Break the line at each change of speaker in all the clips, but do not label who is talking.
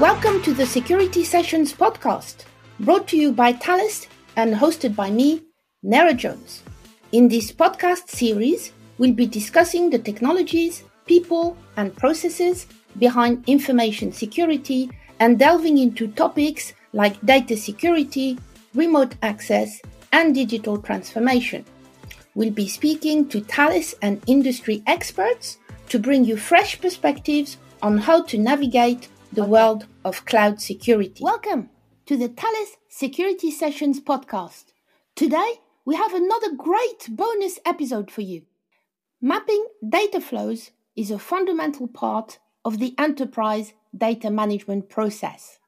Welcome to the Security Sessions podcast, brought to you by Thales and hosted by me, Nara Jones. In this podcast series, we'll be discussing the technologies, people, and processes behind information security and delving into topics like data security, remote access, and digital transformation. We'll be speaking to Thales and industry experts to bring you fresh perspectives on how to navigate the world of cloud security. Welcome to the Thales Security Sessions podcast. Today, we have another great bonus episode for you. Mapping data flows is a fundamental part of the enterprise data management process.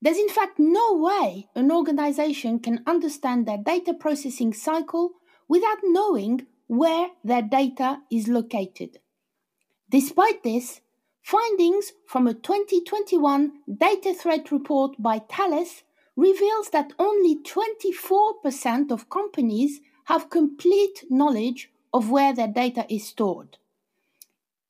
There's in fact no way an organization can understand their data processing cycle without knowing where their data is located. Despite this, Findings from a 2021 data threat report by Thales reveals that only 24% of companies have complete knowledge of where their data is stored.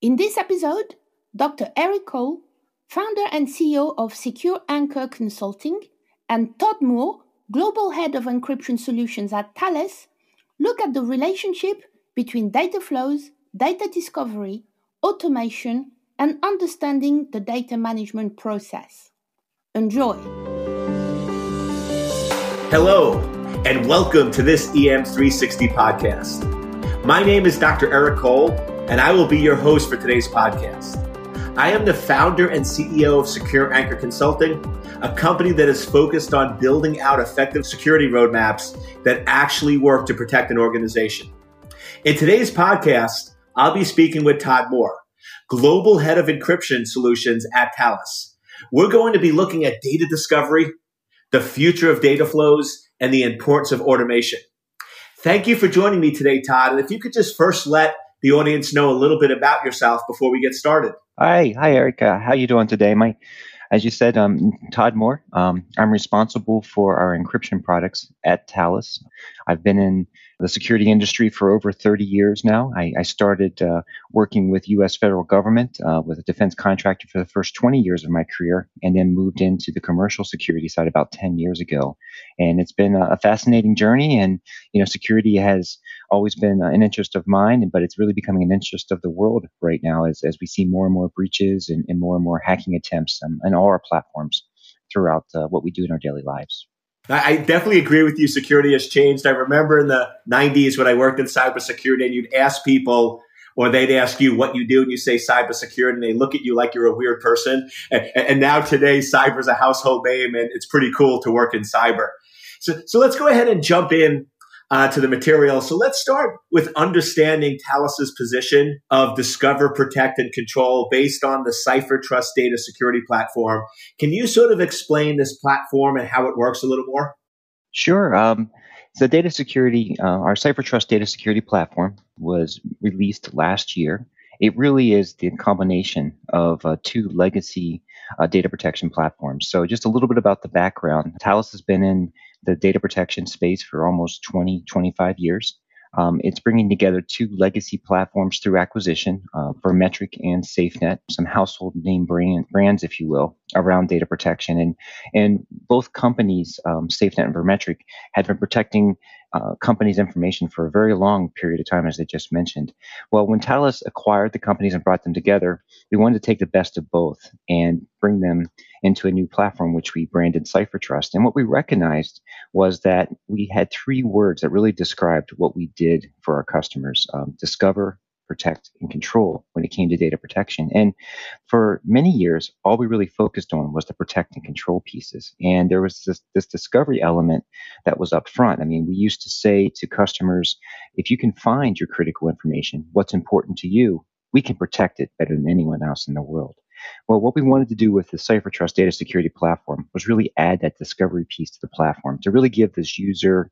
In this episode, Dr. Eric Cole, founder and CEO of Secure Anchor Consulting, and Todd Moore, global head of encryption solutions at Thales, look at the relationship between data flows, data discovery, automation, and understanding the data management process. Enjoy.
Hello, and welcome to this EM360 podcast. My name is Dr. Eric Cole, and I will be your host for today's podcast. I am the founder and CEO of Secure Anchor Consulting, a company that is focused on building out effective security roadmaps that actually work to protect an organization. In today's podcast, I'll be speaking with Todd Moore global head of encryption solutions at Thales. We're going to be looking at data discovery, the future of data flows, and the importance of automation. Thank you for joining me today, Todd. And if you could just first let the audience know a little bit about yourself before we get started.
Hi, hi, Erica. How are you doing today? My, as you said, um, Todd Moore. Um, I'm responsible for our encryption products at Thales. I've been in the security industry for over 30 years now. I, I started uh, working with U.S. federal government uh, with a defense contractor for the first 20 years of my career, and then moved into the commercial security side about 10 years ago. And it's been a fascinating journey. And you know, security has always been an interest of mine, but it's really becoming an interest of the world right now as, as we see more and more breaches and, and more and more hacking attempts on, on all our platforms throughout uh, what we do in our daily lives.
I definitely agree with you. Security has changed. I remember in the 90s when I worked in cybersecurity and you'd ask people, or they'd ask you what you do and you say cybersecurity and they look at you like you're a weird person. And, and now today, cyber is a household name and it's pretty cool to work in cyber. So, so let's go ahead and jump in uh, to the material. So let's start with understanding Thales's position of discover, protect, and control based on the CipherTrust data security platform. Can you sort of explain this platform and how it works a little more?
Sure. Um, so data security, uh, our CipherTrust data security platform was released last year. It really is the combination of uh, two legacy uh, data protection platforms. So, just a little bit about the background. Thales has been in the data protection space for almost 20, 25 years. Um, it's bringing together two legacy platforms through acquisition, uh, Vormetric and SafeNet, some household name brand, brands, if you will, around data protection. And and both companies, um, SafeNet and Vormetric, had been protecting uh, companies' information for a very long period of time, as they just mentioned. Well, when Thales acquired the companies and brought them together, we wanted to take the best of both and bring them into a new platform, which we branded CipherTrust. And what we recognized was that we had three words that really described what we did for our customers um, discover, protect, and control when it came to data protection. And for many years, all we really focused on was the protect and control pieces. And there was this, this discovery element that was up front. I mean, we used to say to customers, if you can find your critical information, what's important to you, we can protect it better than anyone else in the world. Well, what we wanted to do with the CipherTrust data security platform was really add that discovery piece to the platform to really give this user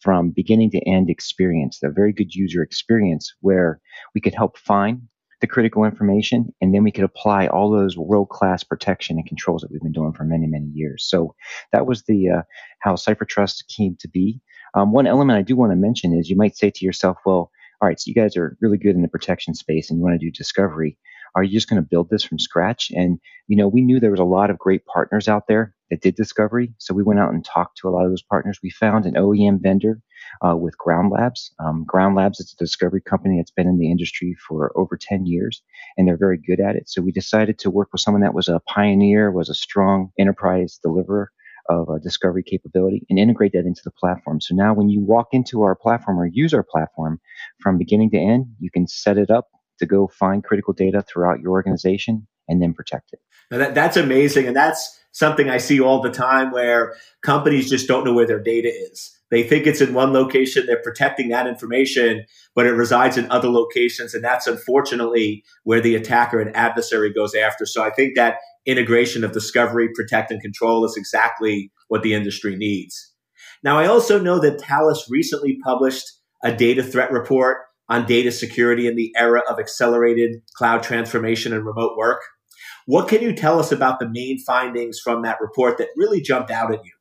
from beginning to end experience, a very good user experience where we could help find the critical information and then we could apply all those world class protection and controls that we've been doing for many, many years. So that was the uh, how CipherTrust came to be. Um, one element I do want to mention is you might say to yourself, well, all right, so you guys are really good in the protection space and you want to do discovery Are you just going to build this from scratch? And, you know, we knew there was a lot of great partners out there that did discovery. So we went out and talked to a lot of those partners. We found an OEM vendor uh, with Ground Labs. Um, Ground Labs is a discovery company that's been in the industry for over 10 years, and they're very good at it. So we decided to work with someone that was a pioneer, was a strong enterprise deliverer of a discovery capability and integrate that into the platform. So now when you walk into our platform or use our platform from beginning to end, you can set it up to go find critical data throughout your organization and then protect it.
That, that's amazing. And that's something I see all the time where companies just don't know where their data is. They think it's in one location, they're protecting that information, but it resides in other locations. And that's unfortunately where the attacker and adversary goes after. So I think that integration of discovery, protect, and control is exactly what the industry needs. Now, I also know that Thales recently published a data threat report on data security in the era of accelerated cloud transformation and remote work. What can you tell us about the main findings from that report that really jumped out at you?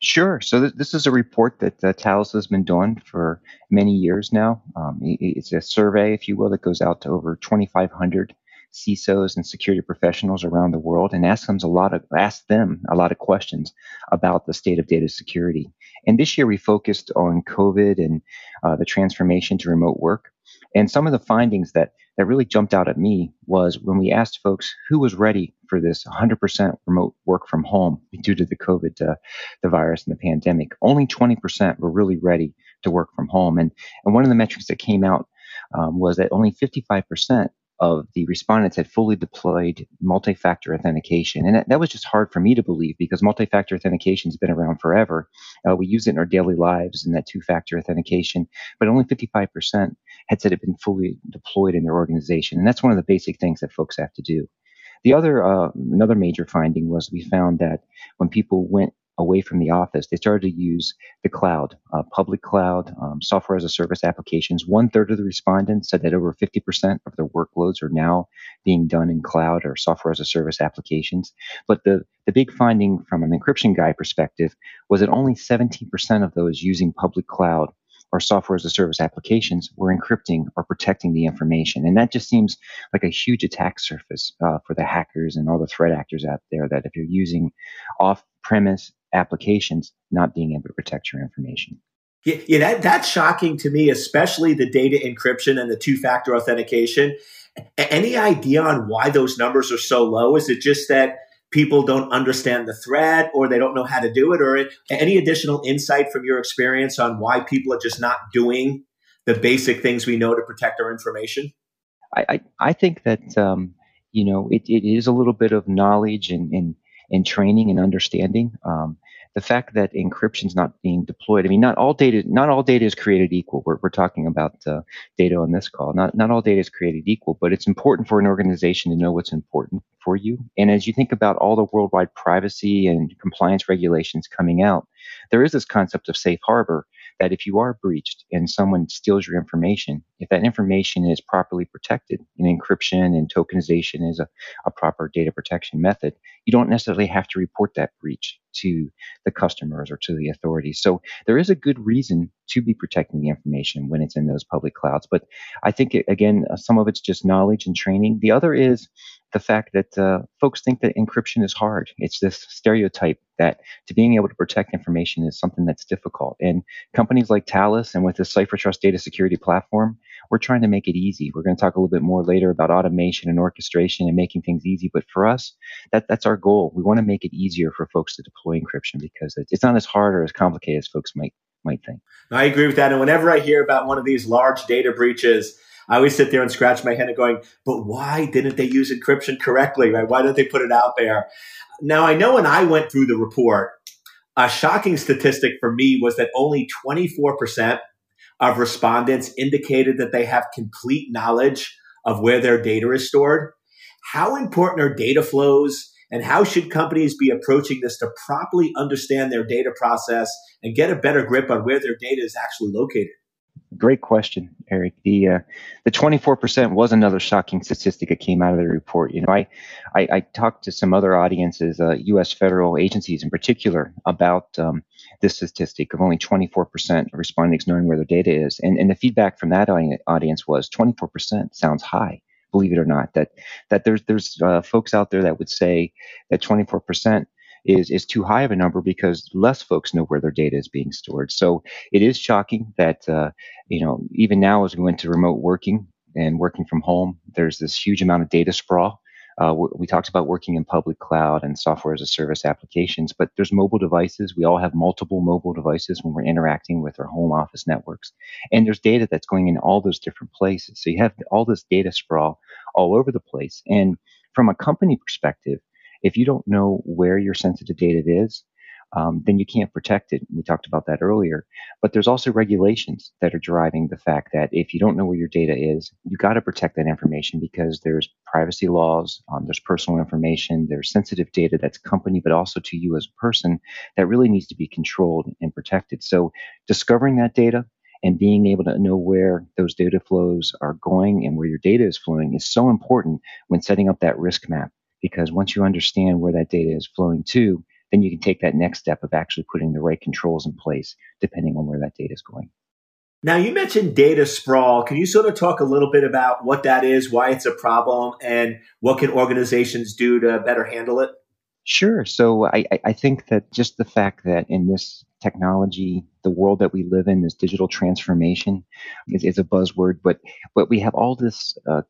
Sure. So th- this is a report that uh, Thales has been doing for many years now. Um, it's a survey, if you will, that goes out to over 2,500 CISOs and security professionals around the world and asks them a lot of ask them a lot of questions about the state of data security. And this year we focused on COVID and uh, the transformation to remote work. And some of the findings that that really jumped out at me was when we asked folks who was ready for this 100% remote work from home due to the COVID, uh, the virus and the pandemic. Only 20% were really ready to work from home. And, and one of the metrics that came out um, was that only 55% of the respondents had fully deployed multi-factor authentication. And that, that was just hard for me to believe because multi-factor authentication has been around forever. Uh, we use it in our daily lives and that two-factor authentication, but only 55% had said it had been fully deployed in their organization. And that's one of the basic things that folks have to do. The other, uh, another major finding was we found that when people went away from the office, they started to use the cloud, uh, public cloud, um, software as a service applications. One third of the respondents said that over 50% of their workloads are now being done in cloud or software as a service applications. But the, the big finding from an encryption guy perspective was that only 17% of those using public cloud or software as a service applications were encrypting or protecting the information. And that just seems like a huge attack surface uh, for the hackers and all the threat actors out there that if you're using off premise applications, not being able to protect your information.
Yeah, yeah that, that's shocking to me, especially the data encryption and the two factor authentication. Any idea on why those numbers are so low? Is it just that people don't understand the threat or they don't know how to do it or any additional insight from your experience on why people are just not doing the basic things we know to protect our information
i, I, I think that um, you know it, it is a little bit of knowledge and, and, and training and understanding um, the fact that encryption is not being deployed. I mean, not all data, not all data is created equal. We're, we're talking about uh, data on this call. Not not all data is created equal, but it's important for an organization to know what's important for you. And as you think about all the worldwide privacy and compliance regulations coming out, there is this concept of safe harbor that if you are breached and someone steals your information, if that information is properly protected in encryption and tokenization is a, a proper data protection method, you don't necessarily have to report that breach to the customers or to the authorities. So there is a good reason to be protecting the information when it's in those public clouds. But I think, again, uh, some of it's just knowledge and training. The other is the fact that uh, folks think that encryption is hard. It's this stereotype that to being able to protect information is something that's difficult. And companies like Thales and with the CipherTrust data security platform, we're trying to make it easy. We're going to talk a little bit more later about automation and orchestration and making things easy. But for us, that, that's our goal. We want to make it easier for folks to deploy encryption because it's not as hard or as complicated as folks might might think.
I agree with that. And whenever I hear about one of these large data breaches, I always sit there and scratch my head and going, but why didn't they use encryption correctly? Right? Why didn't they put it out there? Now, I know when I went through the report, a shocking statistic for me was that only 24% of respondents indicated that they have complete knowledge of where their data is stored. How important are data flows and how should companies be approaching this to properly understand their data process and get a better grip on where their data is actually located?
Great question, Eric. The uh, the 24% was another shocking statistic that came out of the report. You know, I I, I talked to some other audiences, uh, U.S. federal agencies in particular, about um, this statistic of only 24% of respondents knowing where their data is, and and the feedback from that audience was 24% sounds high believe it or not. That that there's there's uh, folks out there that would say that 24% is is too high of a number because less folks know where their data is being stored. So it is shocking that uh, you know even now as we went to remote working and working from home, there's this huge amount of data sprawl uh, we talked about working in public cloud and software as a service applications, but there's mobile devices. We all have multiple mobile devices when we're interacting with our home office networks. And there's data that's going in all those different places. So you have all this data sprawl all over the place. And from a company perspective, if you don't know where your sensitive data is, um, then you can't protect it. We talked about that earlier. But there's also regulations that are driving the fact that if you don't know where your data is, you got to protect that information because there's privacy laws, um, there's personal information, there's sensitive data that's company, but also to you as a person that really needs to be controlled and protected. So discovering that data and being able to know where those data flows are going and where your data is flowing is so important when setting up that risk map because once you understand where that data is flowing to, then you can take that next step of actually putting the right controls in place depending on where that data is going.
Now, you mentioned data sprawl. Can you sort of talk a little bit about what that is, why it's a problem, and what can organizations do to better handle it?
Sure. So I, I think that just the fact that in this technology, the world that we live in, this digital transformation is, is a buzzword, but but we have all this uh,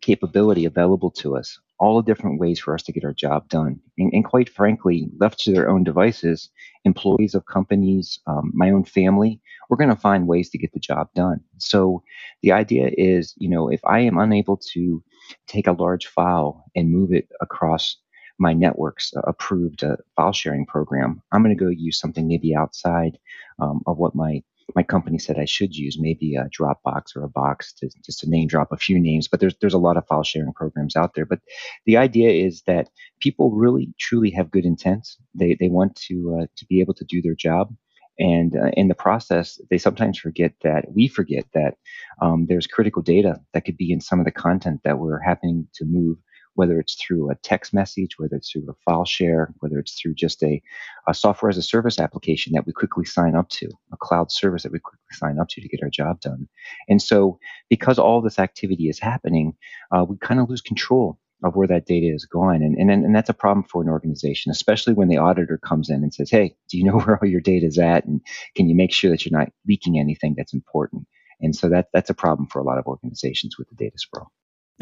capability available to us all the different ways for us to get our job done. And, and quite frankly, left to their own devices, employees of companies, um, my own family, we're going to find ways to get the job done. So the idea is, you know, if I am unable to take a large file and move it across my network's uh, approved uh, file sharing program, I'm going to go use something maybe outside um, of what my my company said I should use, maybe a Dropbox or a Box to just to name drop a few names. But there's there's a lot of file sharing programs out there. But the idea is that people really truly have good intent. They they want to uh, to be able to do their job. And uh, in the process, they sometimes forget that we forget that um, there's critical data that could be in some of the content that we're happening to move whether it's through a text message, whether it's through a file share, whether it's through just a, a software as a service application that we quickly sign up to, a cloud service that we quickly sign up to to get our job done. And so, because all this activity is happening, uh, we kind of lose control of where that data is going. And, and, and that's a problem for an organization, especially when the auditor comes in and says, Hey, do you know where all your data is at? And can you make sure that you're not leaking anything that's important? And so that, that's a problem for a lot of organizations with the data sprawl.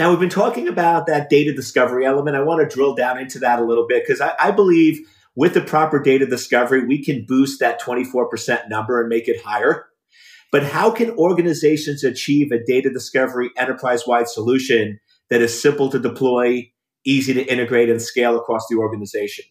Now, we've been talking about that data discovery element. I want to drill down into that a little bit because I, I, believe with the proper data discovery, we can boost that 24% number and make it higher. But how can organizations achieve a data discovery enterprise wide solution that is simple to deploy, easy to integrate, and scale across the organization?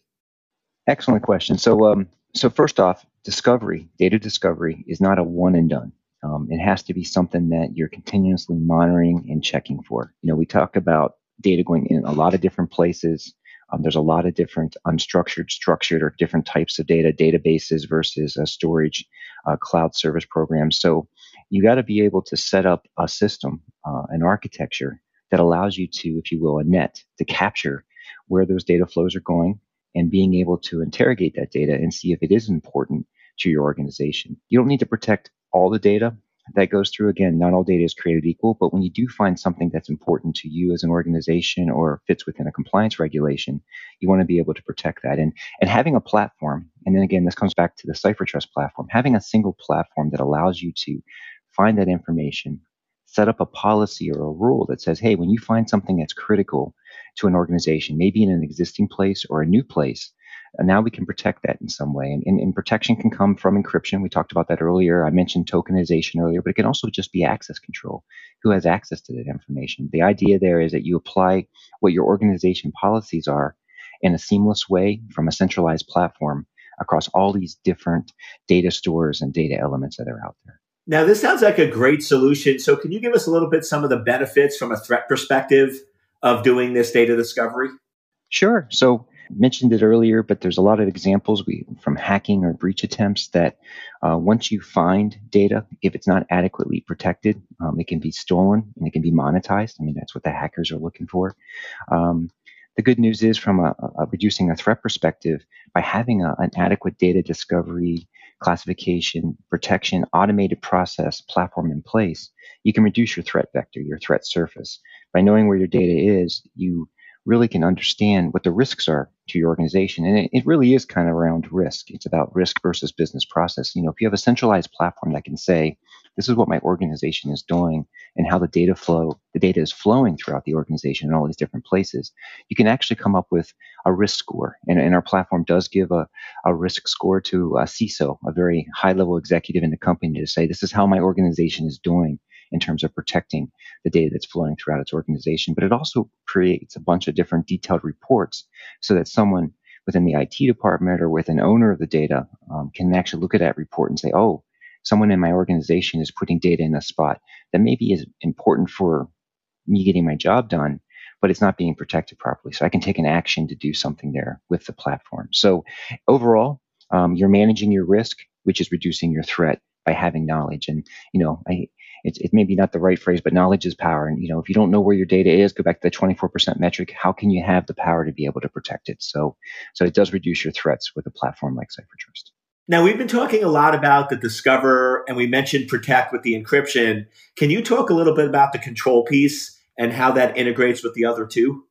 Excellent question. So, um, so first off, discovery, data discovery is not a one and done. Um, it has to be something that you're continuously monitoring and checking for. You know, we talk about data going in a lot of different places. Um, there's a lot of different unstructured, structured, or different types of data, databases versus uh, storage, uh, cloud service programs. So you got to be able to set up a system, uh, an architecture that allows you to, if you will, a net to capture where those data flows are going and being able to interrogate that data and see if it is important to your organization. You don't need to protect all the data that goes through. Again, not all data is created equal, but when you do find something that's important to you as an organization or fits within a compliance regulation, you want to be able to protect that. And, and having a platform, and then again, this comes back to the CipherTrust platform, having a single platform that allows you to find that information, set up a policy or a rule that says, hey, when you find something that's critical to an organization, maybe in an existing place or a new place, and now we can protect that in some way. And, and, and, protection can come from encryption. We talked about that earlier. I mentioned tokenization earlier, but it can also just be access control. Who has access to that information? The idea there is that you apply what your organization policies are in a seamless way from a centralized platform across all these different data stores and data elements that are out there.
Now, this sounds like a great solution. So, can you give us a little bit some of the benefits from a threat perspective of doing this data discovery?
Sure. So, mentioned it earlier, but there's a lot of examples we, from hacking or breach attempts that uh, once you find data, if it's not adequately protected, um, it can be stolen and it can be monetized. I mean, that's what the hackers are looking for. Um, the good news is, from a, a reducing a threat perspective, by having a, an adequate data discovery classification, protection, automated process platform in place, you can reduce your threat vector, your threat surface. By knowing where your data is, you really can understand what the risks are to your organization. And it, it, really is kind of around risk. It's about risk versus business process. You know, if you have a centralized platform that can say, this is what my organization is doing and how the data flow, the data is flowing throughout the organization in all these different places, you can actually come up with a risk score. And, and our platform does give a, a risk score to uh, a CISO, a very high level executive in the company to say, this is how my organization is doing in terms of protecting the data that's flowing throughout its organization. But it also creates a bunch of different detailed reports so that someone within the IT department or with an owner of the data um, can actually look at that report and say, oh, someone in my organization is putting data in a spot that maybe is important for me getting my job done, but it's not being protected properly. So I can take an action to do something there with the platform. So overall, um, you're managing your risk, which is reducing your threat by having knowledge. And you know, I it's it may be not the right phrase, but knowledge is power. And you know, if you don't know where your data is, go back to the 24% metric. How can you have the power to be able to protect it? So, so it does reduce your threats with a platform like CipherTrust.
Now we've been talking a lot about the discover, and we mentioned protect with the encryption. Can you talk a little bit about the control piece and how that integrates with the other two?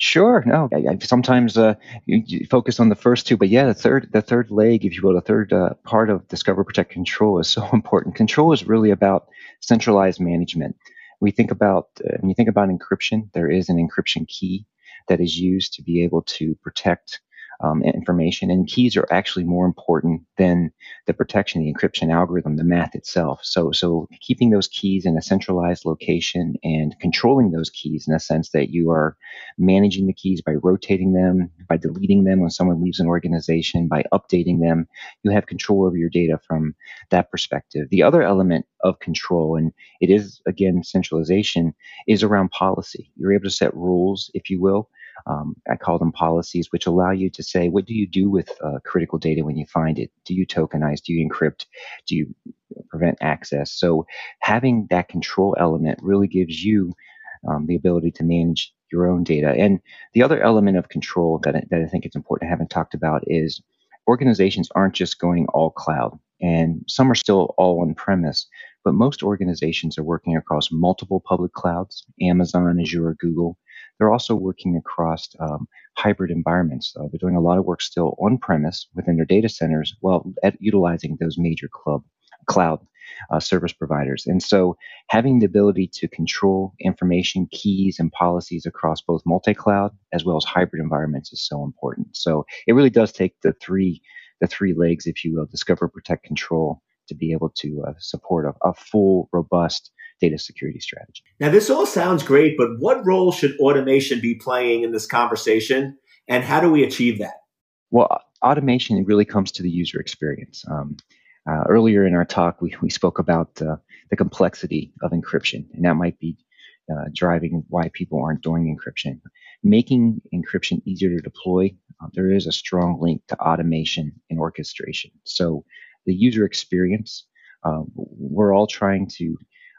Sure. No, I, I sometimes uh, you, you, focus on the first two, but yeah, the third, the third leg, if you will, the third uh, part of discover, protect, control is so important. Control is really about centralized management. We think about uh, when you think about encryption, there is an encryption key that is used to be able to protect um, information. And keys are actually more important than the protection, the encryption algorithm, the math itself. So, so keeping those keys in a centralized location and controlling those keys in a sense that you are managing the keys by rotating them, by deleting them when someone leaves an organization, by updating them, you have control over your data from that perspective. The other element of control, and it is again centralization, is around policy. You're able to set rules, if you will, um, I call them policies, which allow you to say, what do you do with uh, critical data when you find it? Do you tokenize? Do you encrypt? Do you prevent access? So having that control element really gives you um, the ability to manage your own data. And the other element of control that I, that I think it's important to haven't talked about is organizations aren't just going all cloud, and some are still all on premise. But most organizations are working across multiple public clouds, Amazon, Azure, Google, they're also working across um, hybrid environments. Uh, they're doing a lot of work still on premise within their data centers while at utilizing those major club cloud uh, service providers. And so having the ability to control information, keys, and policies across both multi cloud as well as hybrid environments is so important. So it really does take the three the three legs, if you will, discover, protect, control, to be able to uh, support a, a full, robust data security strategy.
Now, this all sounds great, but what role should automation be playing in this conversation, and how do we achieve that?
Well, automation really comes to the user experience. Um, uh, earlier in our talk, we, we spoke about uh, the complexity of encryption, and that might be uh, driving why people aren't doing encryption. Making encryption easier to deploy, uh, there is a strong link to automation and orchestration. So the user experience, uh, we're all trying to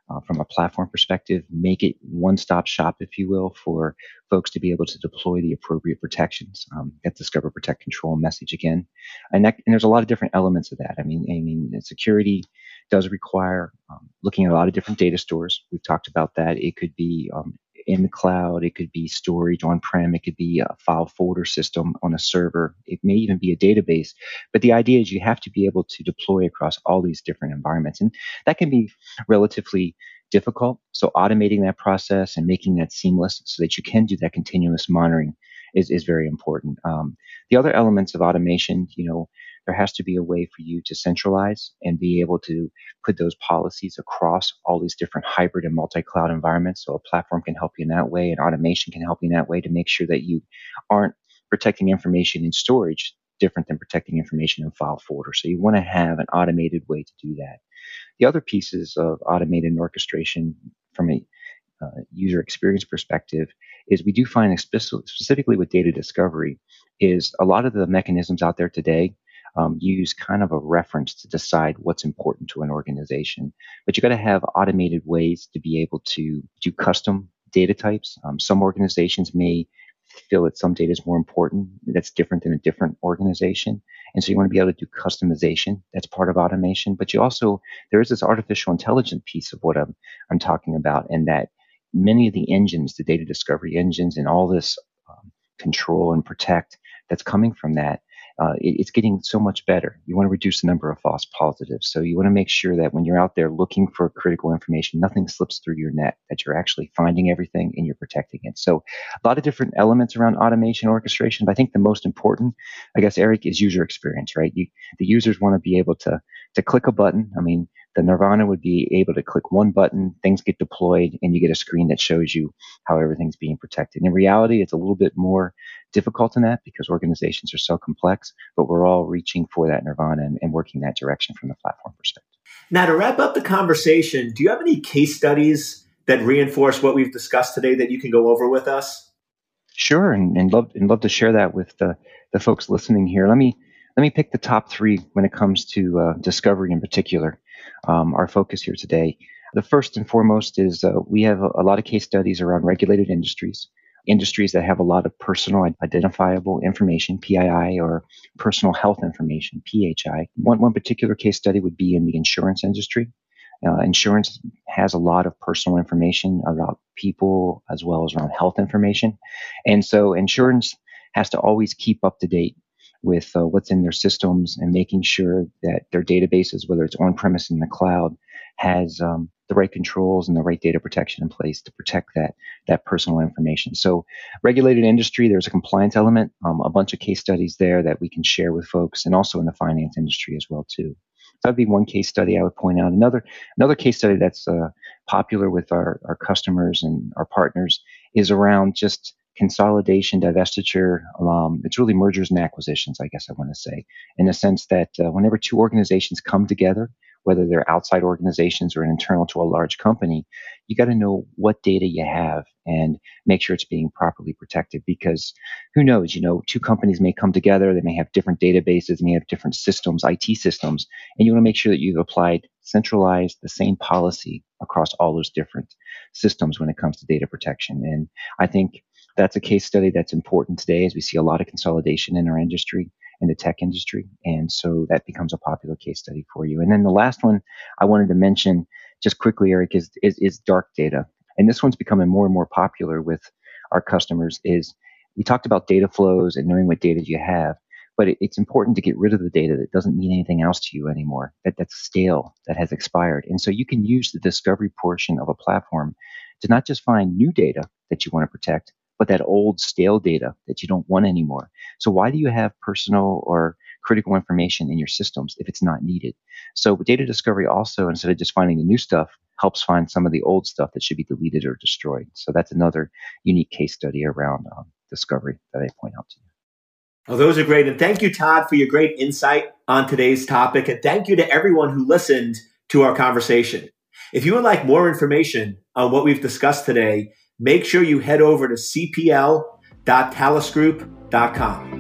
uh, from a platform perspective, make it one stop shop, if you will, for folks to be able to deploy the appropriate protections. Um, that discover, protect, control message again, and, that, and there's a lot of different elements of that. I mean, I mean, security does require um, looking at a lot of different data stores. We've talked about that. It could be um, in the cloud, it could be storage on prem, it could be a file folder system on a server, it may even be a database. But the idea is you have to be able to deploy across all these different environments. And that can be relatively difficult. So automating that process and making that seamless so that you can do that continuous monitoring is, is very important. Um, the other elements of automation, you know, there has to be a way for you to centralize and be able to put those policies across all these different hybrid and multi-cloud environments. So a platform can help you in that way, and automation can help you in that way to make sure that you aren't protecting information in storage different than protecting information in file folder. So you want to have an automated way to do that. The other pieces of automated orchestration from a uh, user experience perspective is we do find specifically with data discovery is a lot of the mechanisms out there today um, use kind of a reference to decide what's important to an organization. But you've got to have automated ways to be able to do custom data types. Um, some organizations may feel that some data is more important that's different than a different organization And so you want to be able to do customization. That's part of automation. But you also, there is this artificial intelligence piece of what I'm, I'm talking about, and that many of the engines, the data discovery engines, and all this um, control and protect that's coming from that uh, it, it's getting so much better. You want to reduce the number of false positives. So you want to make sure that when you're out there looking for critical information, nothing slips through your net, that you're actually finding everything and you're protecting it. So a lot of different elements around automation orchestration. But I think the most important, I guess, Eric, is user experience, right? You, the users want to be able to, to click a button. I mean, the Nirvana would be able to click one button, things get deployed, and you get a screen that shows you how everything's being protected. In reality, it's a little bit more difficult in that because organizations are so complex, but we're all reaching for that Nirvana and, and working that direction from the platform perspective.
Now, to wrap up the conversation, do you have any case studies that reinforce what we've discussed today that you can go over with us?
Sure, and, and love and love to share that with the, the folks listening here. Let me let me pick the top three when it comes to uh, discovery in particular um, our focus here today. The first and foremost is uh, we have a, a, lot of case studies around regulated industries, industries that have a lot of personal identifiable information, PII, or personal health information, PHI. One, one particular case study would be in the insurance industry. Uh, insurance has a lot of personal information about people as well as around health information. And so insurance has to always keep up to date with uh, what's in their systems and making sure that their databases, whether it's on premise in the cloud, has um, the right controls and the right data protection in place to protect that that personal information. So, regulated industry, there's a compliance element, um, a bunch of case studies there that we can share with folks, and also in the finance industry as well too. So that'd be one case study I would point out. Another another case study that's uh, popular with our, our customers and our partners is around just consolidation, divestiture. Um, it's really mergers and acquisitions, I guess I want to say, in the sense that uh, whenever two organizations come together, whether they're outside organizations or internal to a large company, you got to know what data you have and make sure it's being properly protected because who knows, you know, two companies may come together, they may have different databases, may have different systems, IT systems, and you want to make sure that you've applied centralized the same policy across all those different systems when it comes to data protection. And I think that's a case study that's important today as we see a lot of consolidation in our industry in the tech industry and so that becomes a popular case study for you. And then the last one i wanted to mention just quickly eric is, is, is dark data. And this one's becoming more and more popular with our customers is we talked about data flows and knowing what data you have but it, it's important to get rid of the data that doesn't mean anything else to you anymore that that's stale that has expired. And so you can use the discovery portion of a platform to not just find new data that you want to protect but that old stale data that you don't want anymore. So why do you have personal or critical information in your systems if it's not needed? So data discovery also, instead of just finding the new stuff, helps find some of the old stuff that should be deleted or destroyed. So that's another unique case study around um, discovery that I point out to you.
Well, those are great. And thank you, Todd, for your great insight on today's topic. And thank you to everyone who listened to our conversation. If you would like more information on what we've discussed today, make sure you head over to cpl.thalesgroup.com.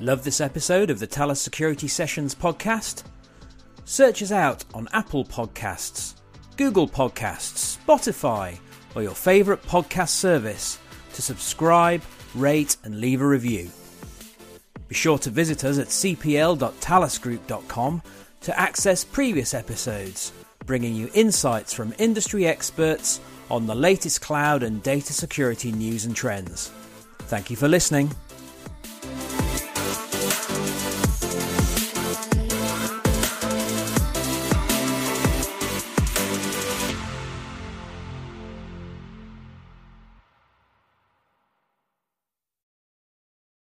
Love this episode of the Thales Security Sessions podcast? Search us out on Apple Podcasts, Google Podcasts, Spotify, or your favourite podcast service to subscribe, rate, and leave a review. Be sure to visit us at cpl.thalesgroup.com to access previous episodes, bringing you insights from industry experts on the latest cloud and data security news and trends. Thank you for listening.